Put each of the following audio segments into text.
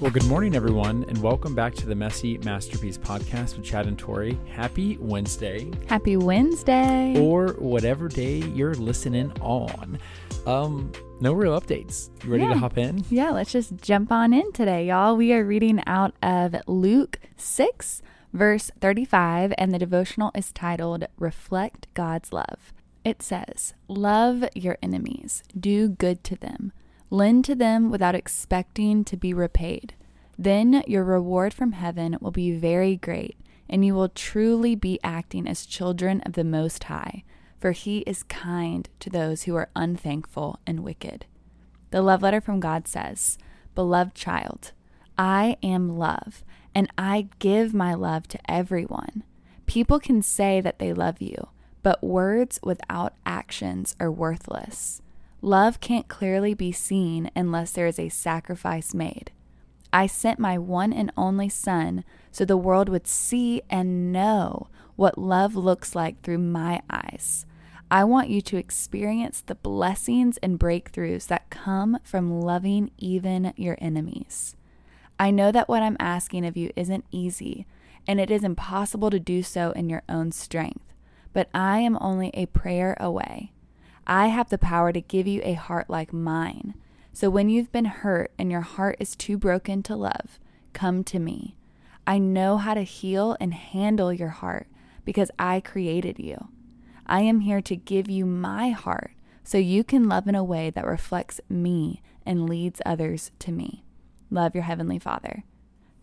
Well, good morning, everyone, and welcome back to the Messy Masterpiece podcast with Chad and Tori. Happy Wednesday, Happy Wednesday. or whatever day you're listening on. Um, no real updates. You ready Yeah. to hop in? Yeah, let's just jump on in today, y'all. We are reading out of Luke 6, verse 35, and the devotional is titled Reflect God's Love. It says, Love your enemies, do good to them, lend to them without expecting to be repaid. Then your reward from heaven will be very great, and you will truly be acting as children of the Most High, for He is kind to those who are unthankful and wicked. The love letter from God says, Beloved child, I am love, and I give my love to everyone. People can say that they love you, but words without actions are worthless. Love can't clearly be seen unless there is a sacrifice made. I sent my one and only Son so the world would see and know what love looks like through my eyes. I want you to experience the blessings and breakthroughs that come from loving even your enemies. I know that what I'm asking of you isn't easy, and it is impossible to do so in your own strength, but I am only a prayer away. I have the power to give you a heart like mine. So when you've been hurt and your heart is too broken to love, come to me. I know how to heal and handle your heart because I created you. I am here to give you my heart so you can love in a way that reflects me and leads others to me. Love your Heavenly Father.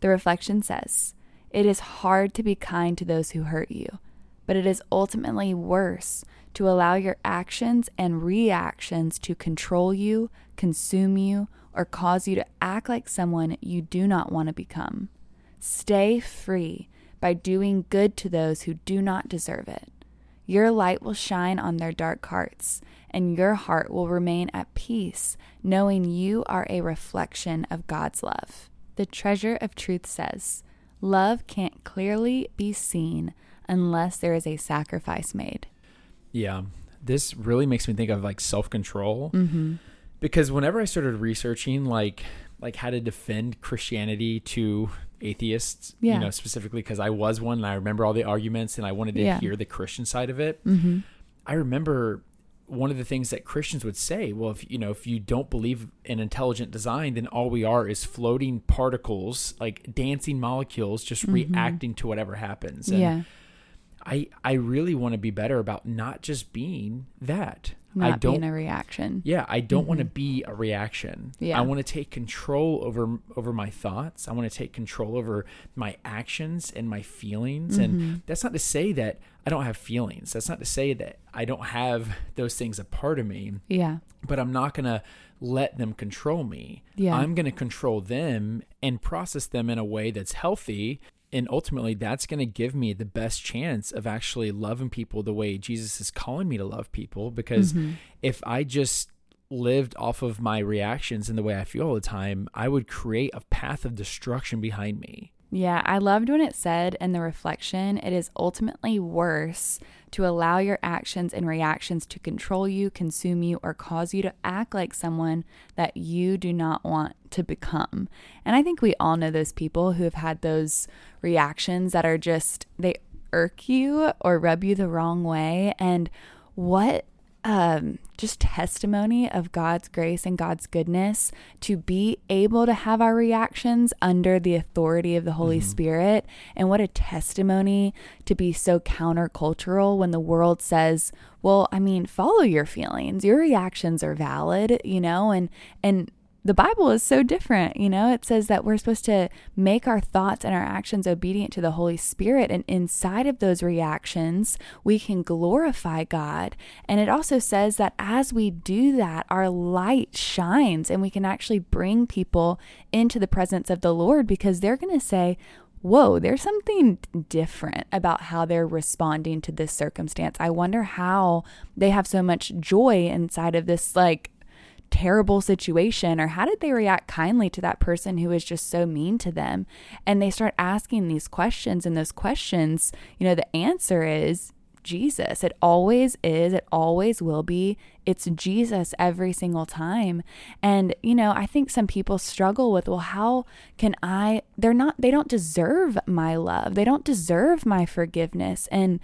The reflection says, It is hard to be kind to those who hurt you, but it is ultimately worse to allow your actions and reactions to control you, consume you, or cause you to act like someone you do not want to become. Stay free by doing good to those who do not deserve it. Your light will shine on their dark hearts, and your heart will remain at peace, knowing you are a reflection of God's love. The treasure of truth says, Love can't clearly be seen unless there is a sacrifice made. Yeah. This really makes me think of like self control Mm-hmm. because whenever I started researching like like how to defend Christianity to atheists, Yeah. you know, specifically because I was one and I remember all the arguments and I wanted to Yeah. hear the Christian side of it. Mm-hmm. I remember one of the things that Christians would say, well, if you know, if you don't believe in intelligent design, then all we are is floating particles, like dancing molecules, just reacting to whatever happens. And Yeah. I I really want to be better about not just being that. Not I don't being a reaction. yeah, I don't want to be a reaction. Yeah. I want to take control over over my thoughts. I want to take control over my actions and my feelings. Mm-hmm. And that's not to say that I don't have feelings. That's not to say that I don't have those things a part of me, Yeah. but I'm not going to let them control me. Yeah. I'm going to control them and process them in a way that's healthy. And ultimately, that's going to give me the best chance of actually loving people the way Jesus is calling me to love people. Because Mm-hmm. if I just lived off of my reactions and the way I feel all the time, I would create a path of destruction behind me. Yeah, I loved when it said in the reflection, it is ultimately worse to allow your actions and reactions to control you, consume you, or cause you to act like someone that you do not want to become. And I think we all know those people who have had those reactions that are just, they irk you or rub you the wrong way. And what um, just testimony of God's grace and God's goodness to be able to have our reactions under the authority of the Holy Spirit. And what a testimony to be so countercultural when the world says, well, I mean, follow your feelings. Your reactions are valid, you know, and, and, the Bible is so different. You know, it says that we're supposed to make our thoughts and our actions obedient to the Holy Spirit. And inside of those reactions, we can glorify God. And it also says that as we do that, our light shines and we can actually bring people into the presence of the Lord because they're going to say, Whoa, there's something different about how they're responding to this circumstance. I wonder how they have so much joy inside of this, like, terrible situation or how did they react kindly to that person who was just so mean to them and they start asking these questions and those questions you know the answer is Jesus. It always is, it always will be. It's Jesus every single time. And, you know, I think some people struggle with, well, how can I? They're not, they don't deserve my love, they don't deserve my forgiveness. And,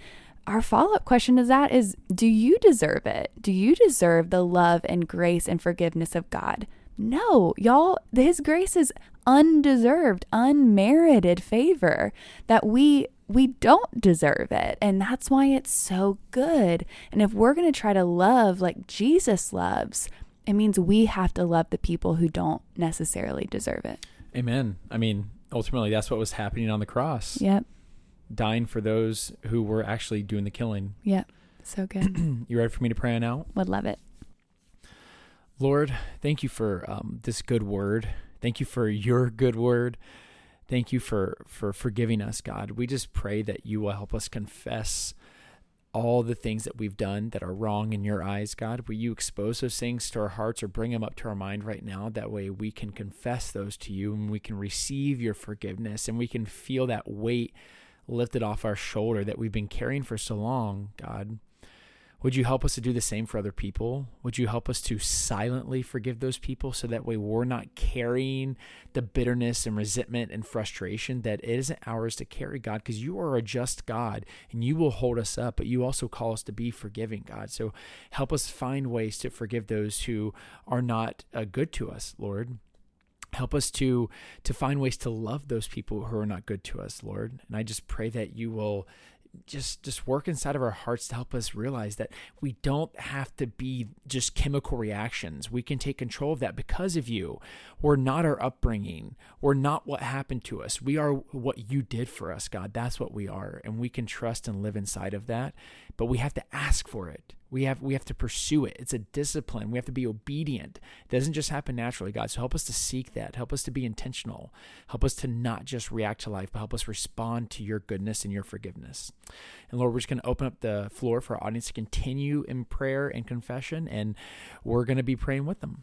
our follow up question to that is Do you deserve it? Do you deserve the love and grace and forgiveness of God? No, y'all, His grace is undeserved, unmerited favor that we we don't deserve it. And that's why it's so good. And if we're going to try to love like Jesus loves, it means we have to love the people who don't necessarily deserve it. Amen. I mean, ultimately, that's what was happening on the cross. Yep. Dying for those who were actually doing the killing. Yeah. So good. you ready for me to pray out? Would love it. Lord, thank you for um, this good word. Thank you for your good word. Thank you for for forgiving us, God. We just pray that you will help us confess all the things that we've done that are wrong in your eyes, God. Will you expose those things to our hearts or bring them up to our mind right now? That way we can confess those to you and we can receive your forgiveness and we can feel that weight lifted off our shoulder that we've been carrying for so long, God. Would you help us to do the same for other people? Would you help us to silently forgive those people so that way we're not carrying the bitterness and resentment and frustration that it isn't ours to carry, God? Because you are a just God and you will hold us up, but you also call us to be forgiving, God. So help us find ways to forgive those who are not uh, good to us, Lord help us to to find ways to love those people who are not good to us lord and i just pray that you will just just work inside of our hearts to help us realize that we don't have to be just chemical reactions. We can take control of that because of you. We're not our upbringing. We're not what happened to us. We are what you did for us, God. That's what we are, and we can trust and live inside of that. But we have to ask for it. We have we have to pursue it. It's a discipline. We have to be obedient. It doesn't just happen naturally, God. So help us to seek that. Help us to be intentional. Help us to not just react to life, but help us respond to your goodness and your forgiveness. And Lord, we're just going to open up the floor for our audience to continue in prayer and confession, and we're going to be praying with them.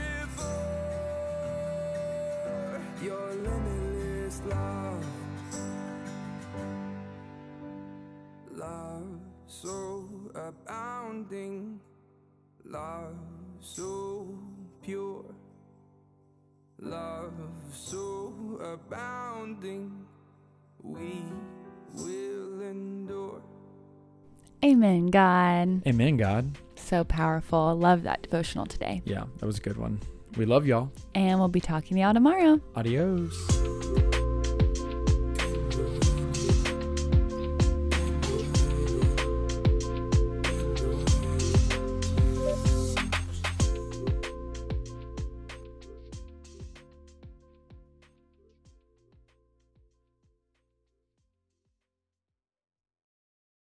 love so pure, love so abounding, we will endure. Amen, God. Amen, God. So powerful. Love that devotional today. Yeah, that was a good one. We love y'all. And we'll be talking to y'all tomorrow. Adios.